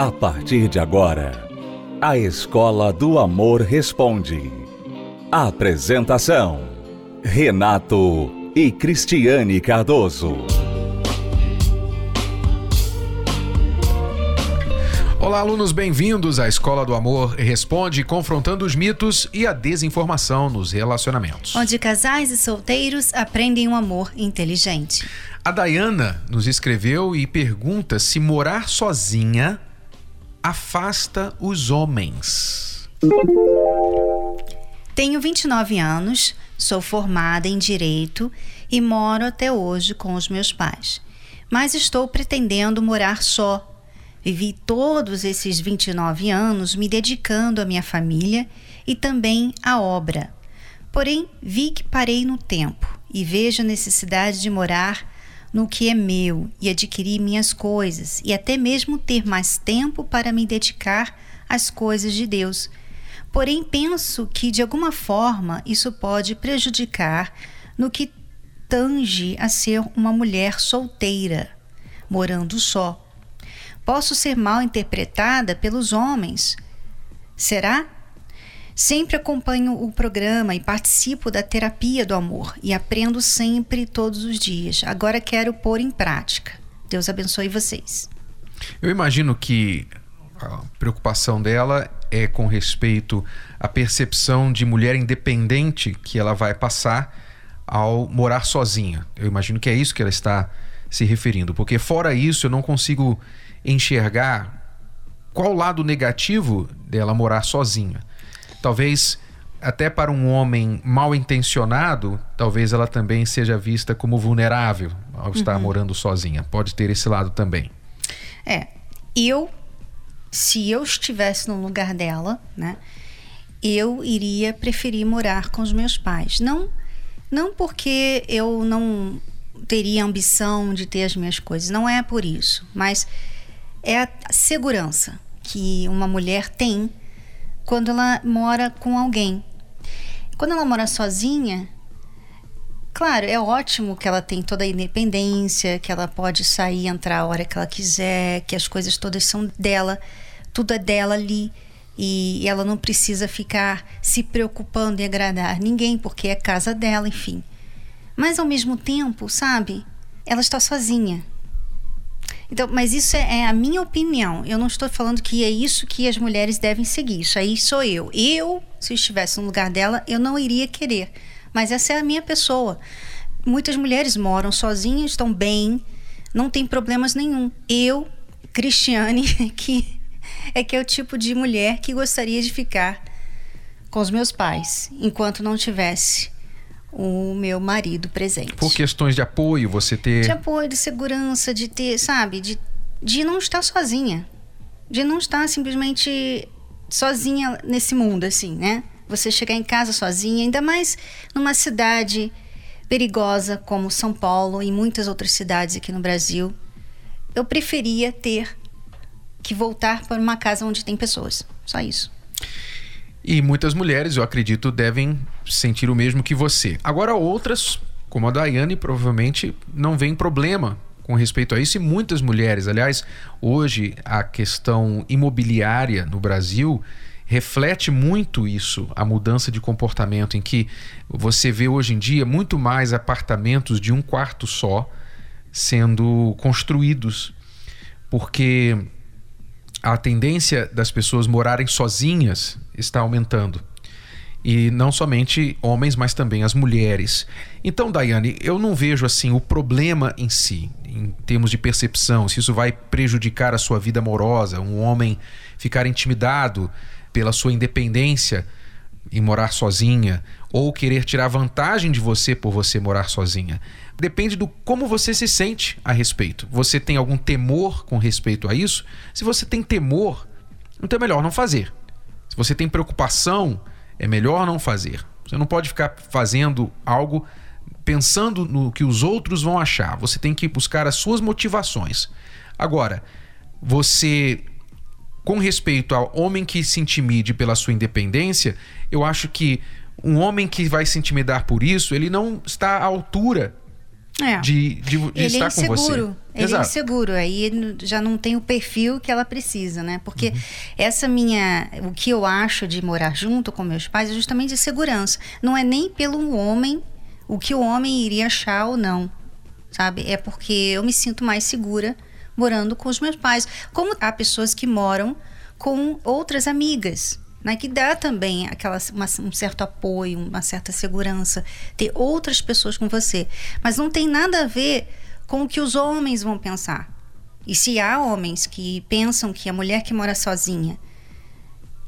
A partir de agora, a Escola do Amor Responde. Apresentação: Renato e Cristiane Cardoso. Olá, alunos, bem-vindos à Escola do Amor Responde, confrontando os mitos e a desinformação nos relacionamentos. Onde casais e solteiros aprendem um amor inteligente. A Dayana nos escreveu e pergunta se morar sozinha afasta os homens. Tenho 29 anos, sou formada em direito e moro até hoje com os meus pais. Mas estou pretendendo morar só. Vivi todos esses 29 anos me dedicando à minha família e também à obra. Porém, vi que parei no tempo e vejo a necessidade de morar no que é meu e adquirir minhas coisas e até mesmo ter mais tempo para me dedicar às coisas de Deus. Porém, penso que de alguma forma isso pode prejudicar no que tange a ser uma mulher solteira, morando só. Posso ser mal interpretada pelos homens. Será? Sempre acompanho o programa e participo da terapia do amor e aprendo sempre todos os dias. Agora quero pôr em prática. Deus abençoe vocês. Eu imagino que a preocupação dela é com respeito à percepção de mulher independente que ela vai passar ao morar sozinha. Eu imagino que é isso que ela está se referindo, porque fora isso eu não consigo enxergar qual o lado negativo dela morar sozinha. Talvez até para um homem mal intencionado, talvez ela também seja vista como vulnerável ao estar uhum. morando sozinha. Pode ter esse lado também. É, eu, se eu estivesse no lugar dela, né, eu iria preferir morar com os meus pais. Não, não porque eu não teria ambição de ter as minhas coisas, não é por isso, mas é a segurança que uma mulher tem quando ela mora com alguém. Quando ela mora sozinha, claro, é ótimo que ela tem toda a independência, que ela pode sair, entrar a hora que ela quiser, que as coisas todas são dela, tudo é dela ali. E ela não precisa ficar se preocupando em agradar ninguém, porque é casa dela, enfim. Mas ao mesmo tempo, sabe, ela está sozinha. Então, mas isso é, é, a minha opinião. Eu não estou falando que é isso que as mulheres devem seguir. Isso aí sou eu. Eu, se estivesse no lugar dela, eu não iria querer. Mas essa é a minha pessoa. Muitas mulheres moram sozinhas, estão bem, não tem problemas nenhum. Eu, Cristiane, que é que é o tipo de mulher que gostaria de ficar com os meus pais enquanto não tivesse o meu marido presente. Por questões de apoio, você ter. De apoio, de segurança, de ter, sabe, de, de não estar sozinha. De não estar simplesmente sozinha nesse mundo, assim, né? Você chegar em casa sozinha, ainda mais numa cidade perigosa como São Paulo e muitas outras cidades aqui no Brasil. Eu preferia ter que voltar para uma casa onde tem pessoas. Só isso. E muitas mulheres, eu acredito, devem sentir o mesmo que você. Agora, outras, como a Daiane, provavelmente não vem problema com respeito a isso. E muitas mulheres, aliás, hoje a questão imobiliária no Brasil reflete muito isso, a mudança de comportamento, em que você vê hoje em dia muito mais apartamentos de um quarto só sendo construídos, porque a tendência das pessoas morarem sozinhas está aumentando. E não somente homens, mas também as mulheres. Então, Daiane, eu não vejo assim o problema em si, em termos de percepção, se isso vai prejudicar a sua vida amorosa, um homem ficar intimidado pela sua independência em morar sozinha, ou querer tirar vantagem de você por você morar sozinha. Depende do como você se sente a respeito. Você tem algum temor com respeito a isso? Se você tem temor, então é melhor não fazer. Se você tem preocupação, é melhor não fazer. Você não pode ficar fazendo algo pensando no que os outros vão achar. Você tem que buscar as suas motivações. Agora, você com respeito ao homem que se intimide pela sua independência, eu acho que um homem que vai se intimidar por isso, ele não está à altura é. de, de, de ele estar é com você. Ele Exato. é inseguro, aí já não tem o perfil que ela precisa, né? Porque uhum. essa minha. O que eu acho de morar junto com meus pais é justamente de segurança. Não é nem pelo homem, o que o homem iria achar ou não, sabe? É porque eu me sinto mais segura morando com os meus pais. Como há pessoas que moram com outras amigas né, que dá também aquela, uma, um certo apoio, uma certa segurança, ter outras pessoas com você. Mas não tem nada a ver com o que os homens vão pensar. E se há homens que pensam que a mulher que mora sozinha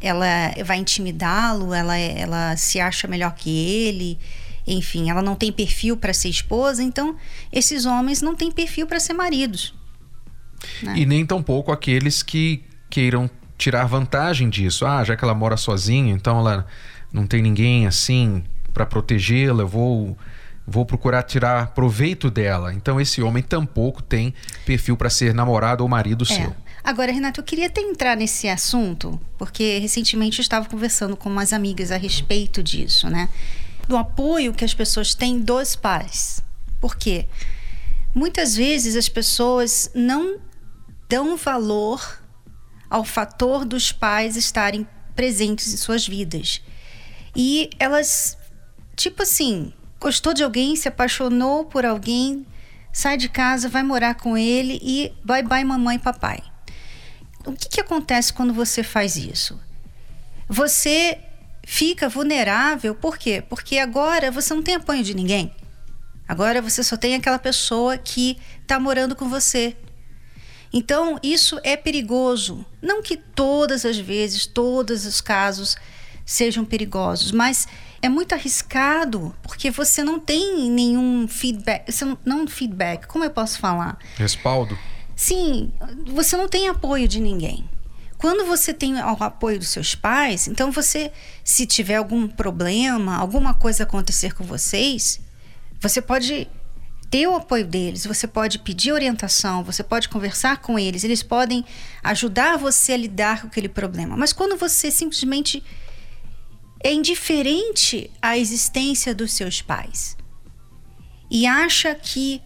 ela vai intimidá-lo, ela, ela se acha melhor que ele, enfim, ela não tem perfil para ser esposa, então esses homens não têm perfil para ser maridos. Né? E nem tampouco aqueles que queiram tirar vantagem disso. Ah, já que ela mora sozinha, então ela não tem ninguém assim para protegê-la, eu vou vou procurar tirar proveito dela. Então esse homem tampouco tem perfil para ser namorado ou marido é. seu. Agora, Renato, eu queria até entrar nesse assunto, porque recentemente eu estava conversando com umas amigas a respeito disso, né? Do apoio que as pessoas têm dos pais. Por quê? Muitas vezes as pessoas não dão valor ao fator dos pais estarem presentes em suas vidas. E elas, tipo assim, gostou de alguém, se apaixonou por alguém, sai de casa, vai morar com ele e bye bye mamãe e papai. O que, que acontece quando você faz isso? Você fica vulnerável, por quê? Porque agora você não tem apoio de ninguém. Agora você só tem aquela pessoa que está morando com você. Então, isso é perigoso. Não que todas as vezes, todos os casos sejam perigosos, mas é muito arriscado porque você não tem nenhum feedback, você não, não feedback, como eu posso falar? Respaldo. Sim, você não tem apoio de ninguém. Quando você tem o apoio dos seus pais, então você, se tiver algum problema, alguma coisa acontecer com vocês, você pode ter o apoio deles, você pode pedir orientação, você pode conversar com eles, eles podem ajudar você a lidar com aquele problema. Mas quando você simplesmente é indiferente à existência dos seus pais e acha que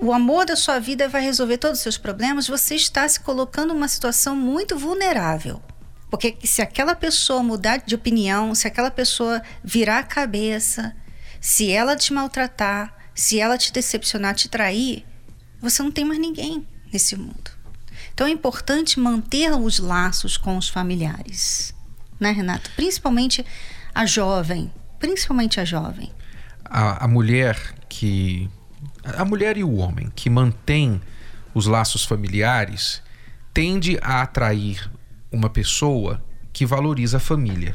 o amor da sua vida vai resolver todos os seus problemas, você está se colocando numa situação muito vulnerável. Porque se aquela pessoa mudar de opinião, se aquela pessoa virar a cabeça, se ela te maltratar, se ela te decepcionar, te trair, você não tem mais ninguém nesse mundo. Então é importante manter os laços com os familiares, né, Renato? Principalmente a jovem, principalmente a jovem. A, a mulher que a mulher e o homem que mantém os laços familiares tende a atrair uma pessoa que valoriza a família.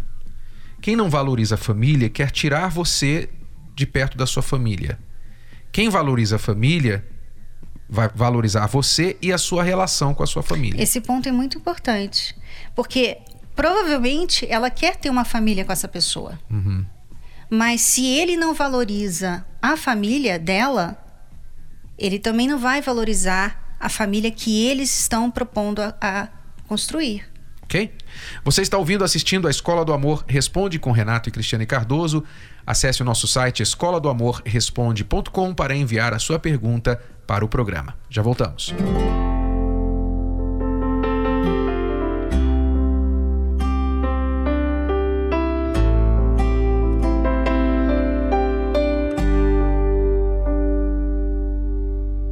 Quem não valoriza a família quer tirar você de perto da sua família. Quem valoriza a família vai valorizar você e a sua relação com a sua família. Esse ponto é muito importante, porque provavelmente ela quer ter uma família com essa pessoa. Uhum. Mas se ele não valoriza a família dela, ele também não vai valorizar a família que eles estão propondo a, a construir. Ok? Você está ouvindo, assistindo a Escola do Amor Responde com Renato e Cristiane Cardoso. Acesse o nosso site escola do amor responde.com para enviar a sua pergunta para o programa. Já voltamos.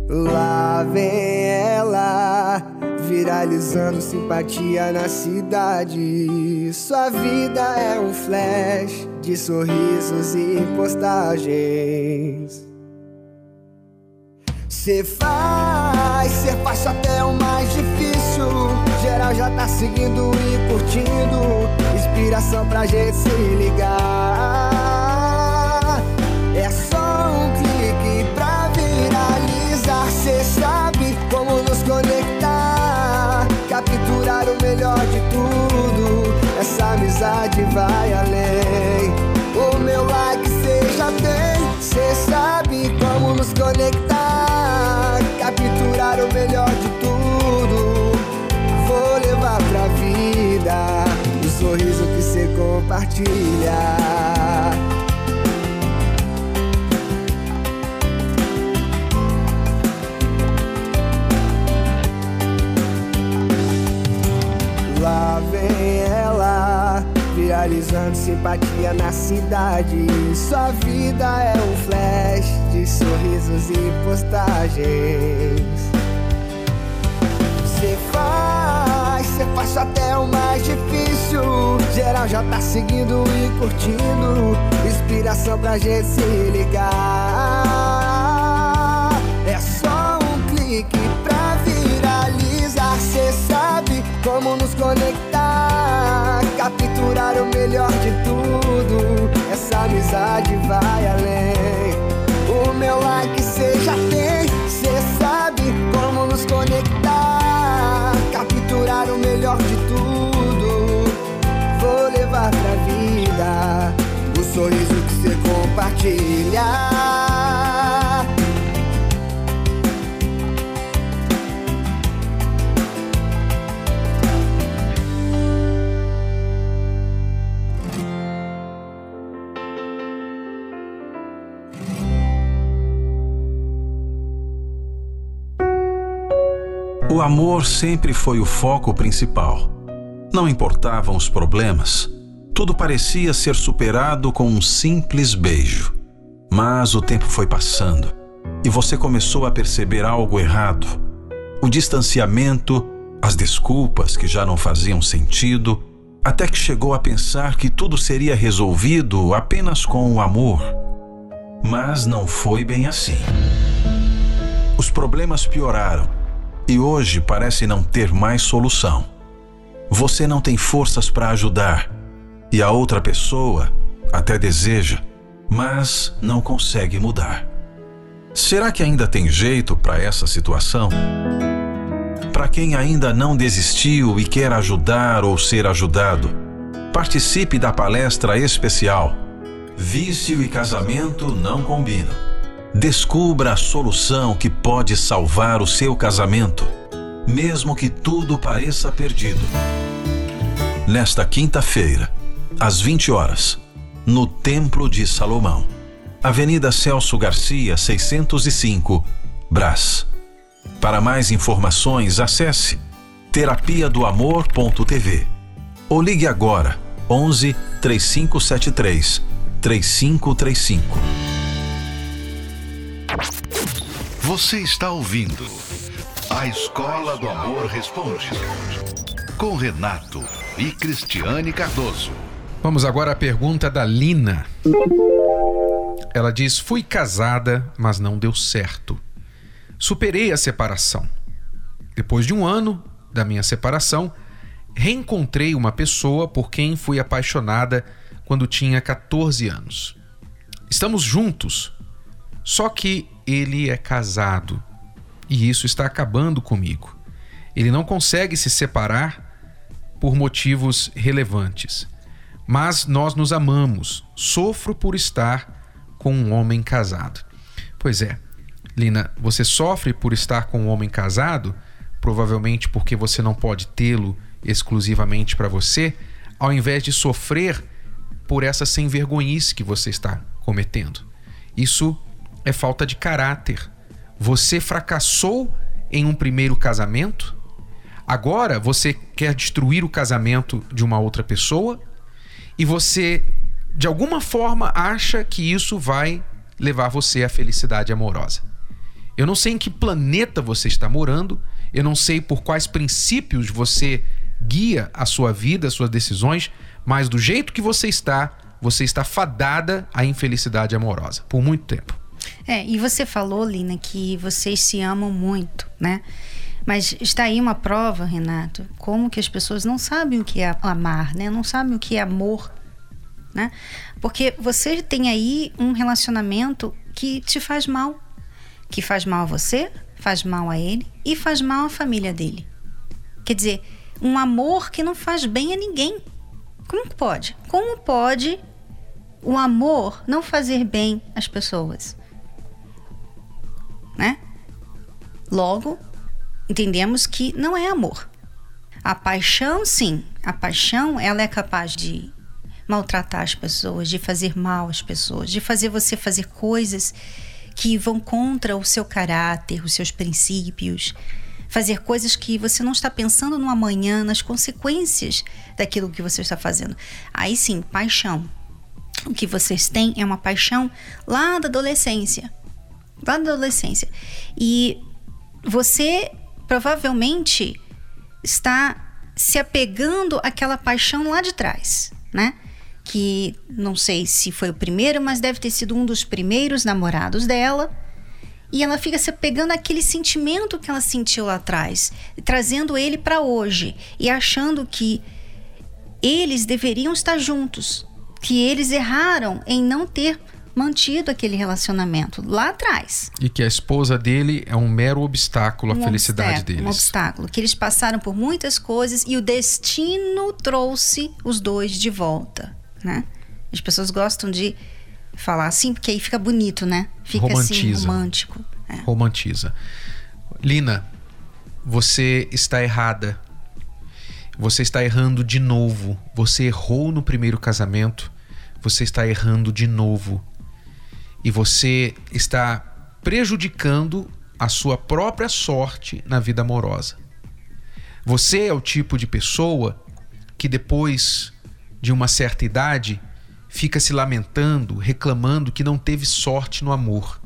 Lá vem ela, viralizando simpatia na cidade. Sua vida é um flash de sorrisos e postagens. Cê faz, cê faz até o mais difícil. Geral já tá seguindo e curtindo. Inspiração pra gente se ligar. É só um clique pra viralizar. Cê sabe como nos conectar. Capturar o melhor de tudo. Essa amizade vai além. Conectar. Capturar o melhor de tudo. Vou levar pra vida. O sorriso que cê compartilha. Viralizando simpatia na cidade. Sua vida é um flash de sorrisos e postagens. Você faz, você faz até o mais difícil. Geral já tá seguindo e curtindo. Inspiração pra gente se ligar. É só um clique pra viralizar. Cê sabe como nos conectar. Capturar o melhor de tudo. Essa amizade amor sempre foi o foco principal. Não importavam os problemas, tudo parecia ser superado com um simples beijo. Mas o tempo foi passando e você começou a perceber algo errado. O distanciamento, as desculpas que já não faziam sentido, até que chegou a pensar que tudo seria resolvido apenas com o amor. Mas não foi bem assim. Os problemas pioraram e hoje parece não ter mais solução. Você não tem forças para ajudar e a outra pessoa até deseja, mas não consegue mudar. Será que ainda tem jeito para essa situação? Para quem ainda não desistiu e quer ajudar ou ser ajudado, participe da palestra especial Vício e casamento não combinam. Descubra a solução que pode salvar o seu casamento, mesmo que tudo pareça perdido. Nesta quinta-feira, às 20 horas, no Templo de Salomão, Avenida Celso Garcia, 605, Brás. Para mais informações, acesse terapia do amor.tv ou ligue agora 11 3573 3535. Você está ouvindo A Escola do Amor Responde com Renato e Cristiane Cardoso. Vamos agora à pergunta da Lina. Ela diz: Fui casada, mas não deu certo. Superei a separação. Depois de um ano da minha separação, reencontrei uma pessoa por quem fui apaixonada quando tinha 14 anos. Estamos juntos, só que ele é casado e isso está acabando comigo. Ele não consegue se separar por motivos relevantes. Mas nós nos amamos. Sofro por estar com um homem casado. Pois é, Lina, você sofre por estar com um homem casado, provavelmente porque você não pode tê-lo exclusivamente para você, ao invés de sofrer por essa sem vergonhice que você está cometendo. Isso é falta de caráter. Você fracassou em um primeiro casamento, agora você quer destruir o casamento de uma outra pessoa e você, de alguma forma, acha que isso vai levar você à felicidade amorosa. Eu não sei em que planeta você está morando, eu não sei por quais princípios você guia a sua vida, as suas decisões, mas do jeito que você está, você está fadada à infelicidade amorosa por muito tempo. É, e você falou, Lina, que vocês se amam muito, né? Mas está aí uma prova, Renato, como que as pessoas não sabem o que é amar, né? Não sabem o que é amor, né? Porque você tem aí um relacionamento que te faz mal, que faz mal a você, faz mal a ele e faz mal à família dele. Quer dizer, um amor que não faz bem a ninguém. Como pode? Como pode o amor não fazer bem às pessoas? Né? Logo, entendemos que não é amor. A paixão, sim, a paixão ela é capaz de maltratar as pessoas, de fazer mal às pessoas, de fazer você fazer coisas que vão contra o seu caráter, os seus princípios. Fazer coisas que você não está pensando no amanhã, nas consequências daquilo que você está fazendo. Aí sim, paixão. O que vocês têm é uma paixão lá da adolescência. Lá da adolescência. E você provavelmente está se apegando àquela paixão lá de trás, né? Que não sei se foi o primeiro, mas deve ter sido um dos primeiros namorados dela. E ela fica se apegando àquele sentimento que ela sentiu lá atrás, trazendo ele para hoje e achando que eles deveriam estar juntos, que eles erraram em não ter mantido aquele relacionamento lá atrás. E que a esposa dele é um mero obstáculo à Um felicidade obstáculo, deles. Um obstáculo. Que eles passaram por muitas coisas e o destino trouxe os dois de volta, né? As pessoas gostam de falar assim, porque aí fica bonito, né? Fica assim, Romantiza. romântico. É. romantiza. Lina, você está errada. Você está errando de novo. Você errou no primeiro casamento. Você está errando de novo. E você está prejudicando a sua própria sorte na vida amorosa. Você é o tipo de pessoa que depois de uma certa idade fica se lamentando, reclamando que não teve sorte no amor.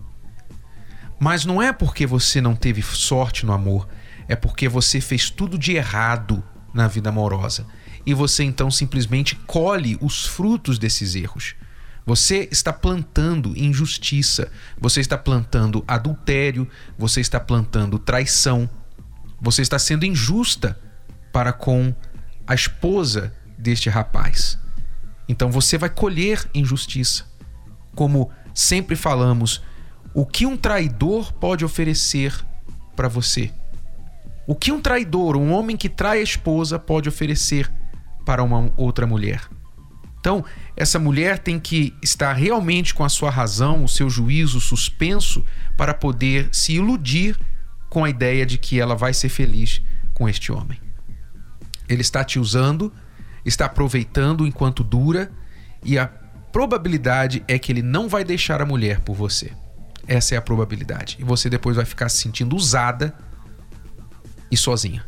Mas não é porque você não teve sorte no amor, é porque você fez tudo de errado na vida amorosa. E você então simplesmente colhe os frutos desses erros. Você está plantando injustiça, você está plantando adultério, você está plantando traição, você está sendo injusta para com a esposa deste rapaz. Então você vai colher injustiça. Como sempre falamos, o que um traidor pode oferecer para você? O que um traidor, um homem que trai a esposa, pode oferecer para uma outra mulher? Então, essa mulher tem que estar realmente com a sua razão, o seu juízo suspenso, para poder se iludir com a ideia de que ela vai ser feliz com este homem. Ele está te usando, está aproveitando enquanto dura, e a probabilidade é que ele não vai deixar a mulher por você. Essa é a probabilidade. E você depois vai ficar se sentindo usada e sozinha.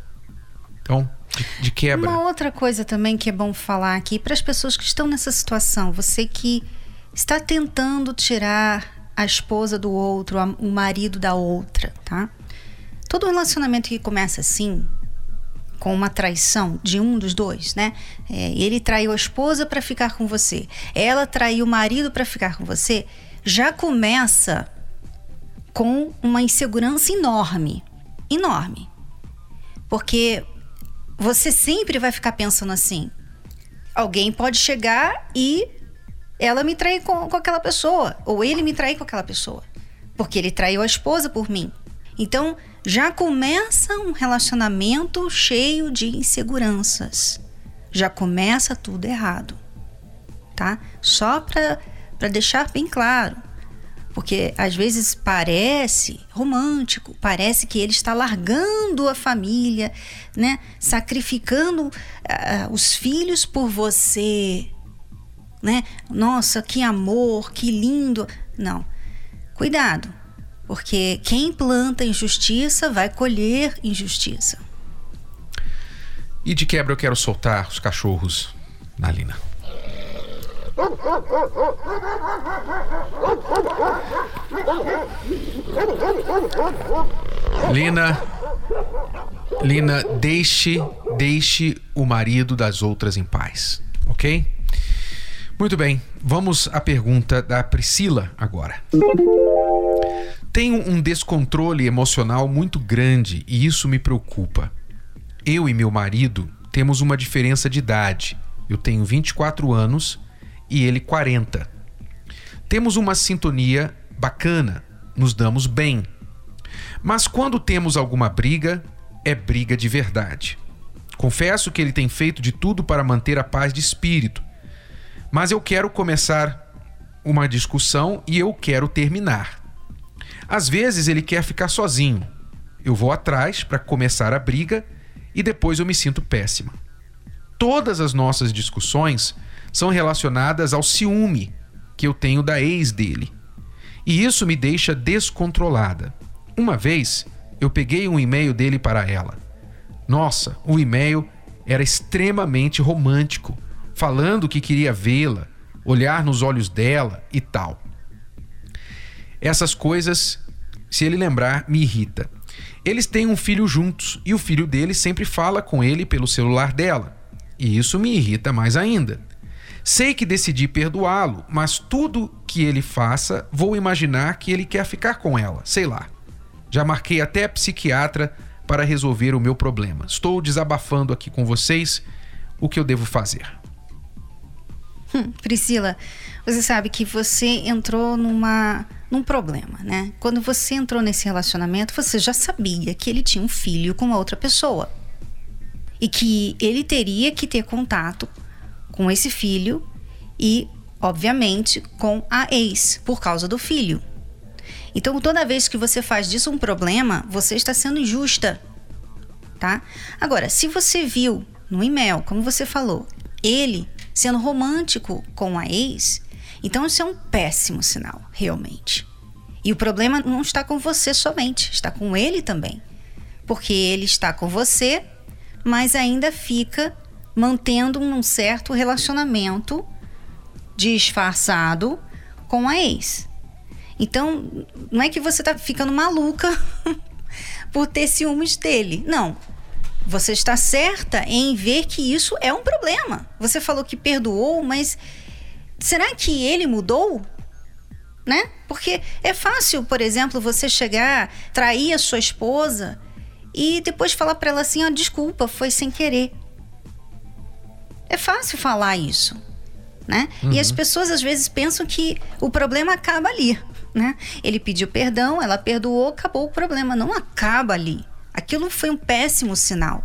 Então, de, de quebra. Uma outra coisa também que é bom falar aqui para as pessoas que estão nessa situação, você que está tentando tirar a esposa do outro, o marido da outra, tá? Todo relacionamento que começa assim, com uma traição de um dos dois, né? É, ele traiu a esposa para ficar com você, ela traiu o marido para ficar com você, já começa com uma insegurança enorme, enorme, porque você sempre vai ficar pensando assim: alguém pode chegar e ela me trair com, com aquela pessoa, ou ele me trair com aquela pessoa, porque ele traiu a esposa por mim. Então já começa um relacionamento cheio de inseguranças. Já começa tudo errado, tá? Só para deixar bem claro. Porque às vezes parece romântico, parece que ele está largando a família, né? Sacrificando ah, os filhos por você, né? Nossa, que amor, que lindo. Não. Cuidado, porque quem planta injustiça vai colher injustiça. E de quebra eu quero soltar os cachorros na Lina. Lina, Lina, deixe, deixe o marido das outras em paz, ok? Muito bem, vamos à pergunta da Priscila agora. Tenho um descontrole emocional muito grande e isso me preocupa. Eu e meu marido temos uma diferença de idade. Eu tenho 24 anos e ele 40. Temos uma sintonia bacana, nos damos bem. Mas quando temos alguma briga, é briga de verdade. Confesso que ele tem feito de tudo para manter a paz de espírito. Mas eu quero começar uma discussão e eu quero terminar. Às vezes ele quer ficar sozinho. Eu vou atrás para começar a briga e depois eu me sinto péssima. Todas as nossas discussões são relacionadas ao ciúme que eu tenho da ex dele. E isso me deixa descontrolada. Uma vez, eu peguei um e-mail dele para ela. Nossa, o e-mail era extremamente romântico, falando que queria vê-la, olhar nos olhos dela e tal. Essas coisas, se ele lembrar, me irrita. Eles têm um filho juntos e o filho dele sempre fala com ele pelo celular dela. E isso me irrita mais ainda. Sei que decidi perdoá-lo, mas tudo que ele faça, vou imaginar que ele quer ficar com ela, sei lá. Já marquei até psiquiatra para resolver o meu problema. Estou desabafando aqui com vocês o que eu devo fazer. Hum, Priscila, você sabe que você entrou numa num problema, né? Quando você entrou nesse relacionamento, você já sabia que ele tinha um filho com outra pessoa. E que ele teria que ter contato com esse filho e, obviamente, com a ex, por causa do filho. Então, toda vez que você faz disso um problema, você está sendo injusta, tá? Agora, se você viu no e-mail, como você falou, ele sendo romântico com a ex, então isso é um péssimo sinal, realmente. E o problema não está com você somente, está com ele também. Porque ele está com você, mas ainda fica mantendo um certo relacionamento disfarçado com a ex. Então, não é que você tá ficando maluca por ter ciúmes dele. Não. Você está certa em ver que isso é um problema. Você falou que perdoou, mas será que ele mudou? Né? Porque é fácil, por exemplo, você chegar, trair a sua esposa e depois falar para ela assim: ó, oh, desculpa, foi sem querer. É fácil falar isso, né? Uhum. E as uhum. pessoas às vezes pensam que o problema acaba ali, né? Ele pediu perdão, ela perdoou, acabou o problema. Não acaba ali. Aquilo foi um péssimo sinal.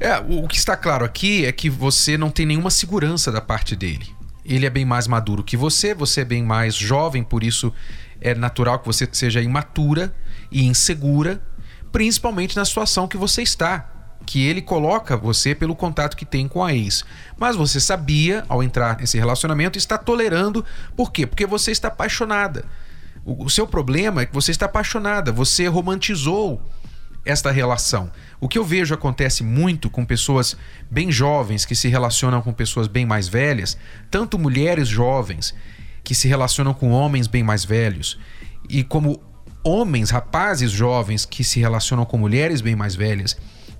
É, o que está claro aqui é que você não tem nenhuma segurança da parte dele. Ele é bem mais maduro que você, você é bem mais jovem, por isso é natural que você seja imatura e insegura, principalmente na situação que você está que ele coloca você pelo contato que tem com a ex. Mas você sabia, ao entrar nesse relacionamento, está tolerando. Por quê? Porque você está apaixonada. O, seu problema é que você está apaixonada, você romantizou esta relação. O que eu vejo acontece muito com pessoas bem jovens que se relacionam com pessoas bem mais velhas, tanto mulheres jovens que se relacionam com homens bem mais velhos, e como homens, rapazes jovens que se relacionam com mulheres bem mais velhas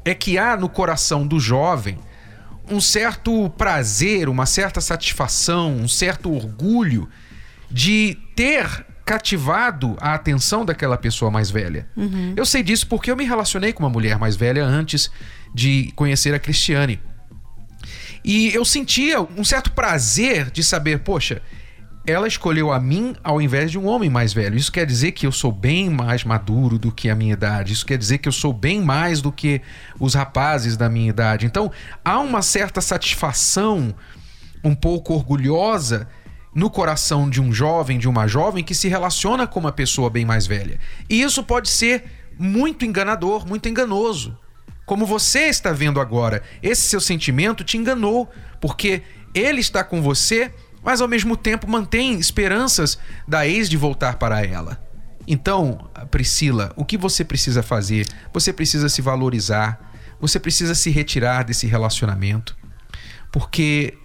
é que há no coração do jovem um certo prazer, uma certa satisfação, um certo orgulho de ter cativado a atenção daquela pessoa mais velha. Uhum. Eu sei disso porque eu me relacionei com uma mulher mais velha antes de conhecer a Cristiane. E eu sentia um certo prazer de saber, poxa, ela escolheu a mim ao invés de um homem mais velho. Isso quer dizer que eu sou bem mais maduro do que a minha idade. Isso quer dizer que eu sou bem mais do que os rapazes da minha idade. Então, há uma certa satisfação um pouco orgulhosa no coração de um jovem, de uma jovem que se relaciona com uma pessoa bem mais velha. E isso pode ser muito enganador, muito enganoso. Como você está vendo agora, esse seu sentimento te enganou, porque ele está com você mas ao mesmo tempo mantém esperanças da ex de voltar para ela. Então, Priscila, o que você precisa fazer? Você precisa se valorizar, você precisa se retirar desse relacionamento, porque,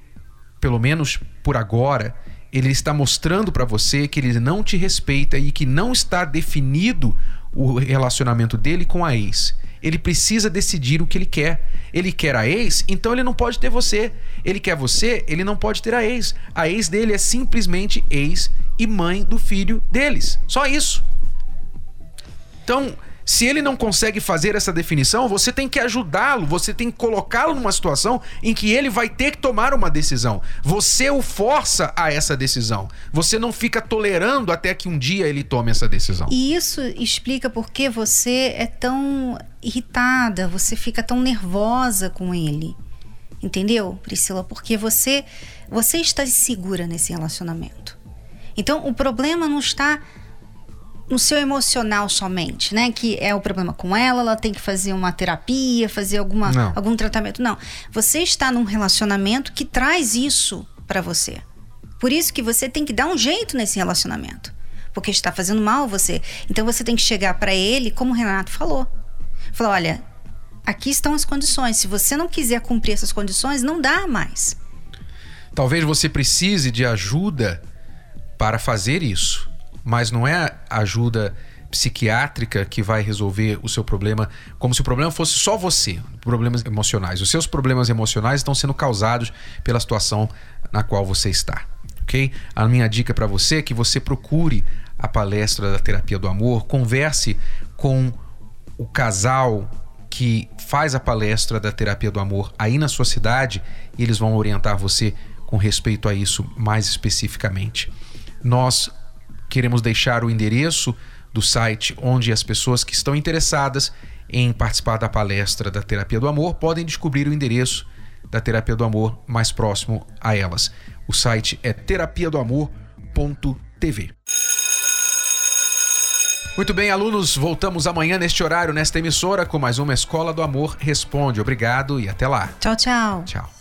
pelo menos por agora, ele está mostrando para você que ele não te respeita e que não está definido o relacionamento dele com a ex. Ele precisa decidir o que ele quer. Ele quer a ex, então ele não pode ter você. Ele quer você, ele não pode ter a ex. A ex dele é simplesmente ex e mãe do filho deles. Só isso. Então, se ele não consegue fazer essa definição, você tem que ajudá-lo, você tem que colocá-lo numa situação em que ele vai ter que tomar uma decisão. Você o força a essa decisão. Você não fica tolerando até que um dia ele tome essa decisão. E isso explica por que você é tão irritada, você fica tão nervosa com ele. Entendeu, Priscila? Porque você você está insegura nesse relacionamento. Então, o problema não está no seu emocional somente, né? Que é o problema com ela, ela tem que fazer uma terapia, fazer alguma, algum tratamento. Não. Você está num relacionamento que traz isso para você. Por isso que você tem que dar um jeito nesse relacionamento. Porque está fazendo mal você. Então você tem que chegar para ele, como o Renato falou. Falar, olha, aqui estão as condições. Se você não quiser cumprir essas condições, não dá mais. Talvez você precise de ajuda para fazer isso, mas não é ajuda psiquiátrica que vai resolver o seu problema, como se o problema fosse só você, problemas emocionais. Os seus problemas emocionais estão sendo causados pela situação na qual você está, ok? A minha dica para você é que você procure a palestra da terapia do amor, converse com o casal que faz a palestra da terapia do amor aí na sua cidade e eles vão orientar você com respeito a isso mais especificamente. Nós queremos deixar o endereço do site onde as pessoas que estão interessadas em participar da palestra da Terapia do Amor podem descobrir o endereço da Terapia do Amor mais próximo a elas. O site é terapiadoamor.tv. Muito bem, alunos, voltamos amanhã neste horário, nesta emissora, com mais uma Escola do Amor Responde. Obrigado e até lá. Tchau, tchau. Tchau.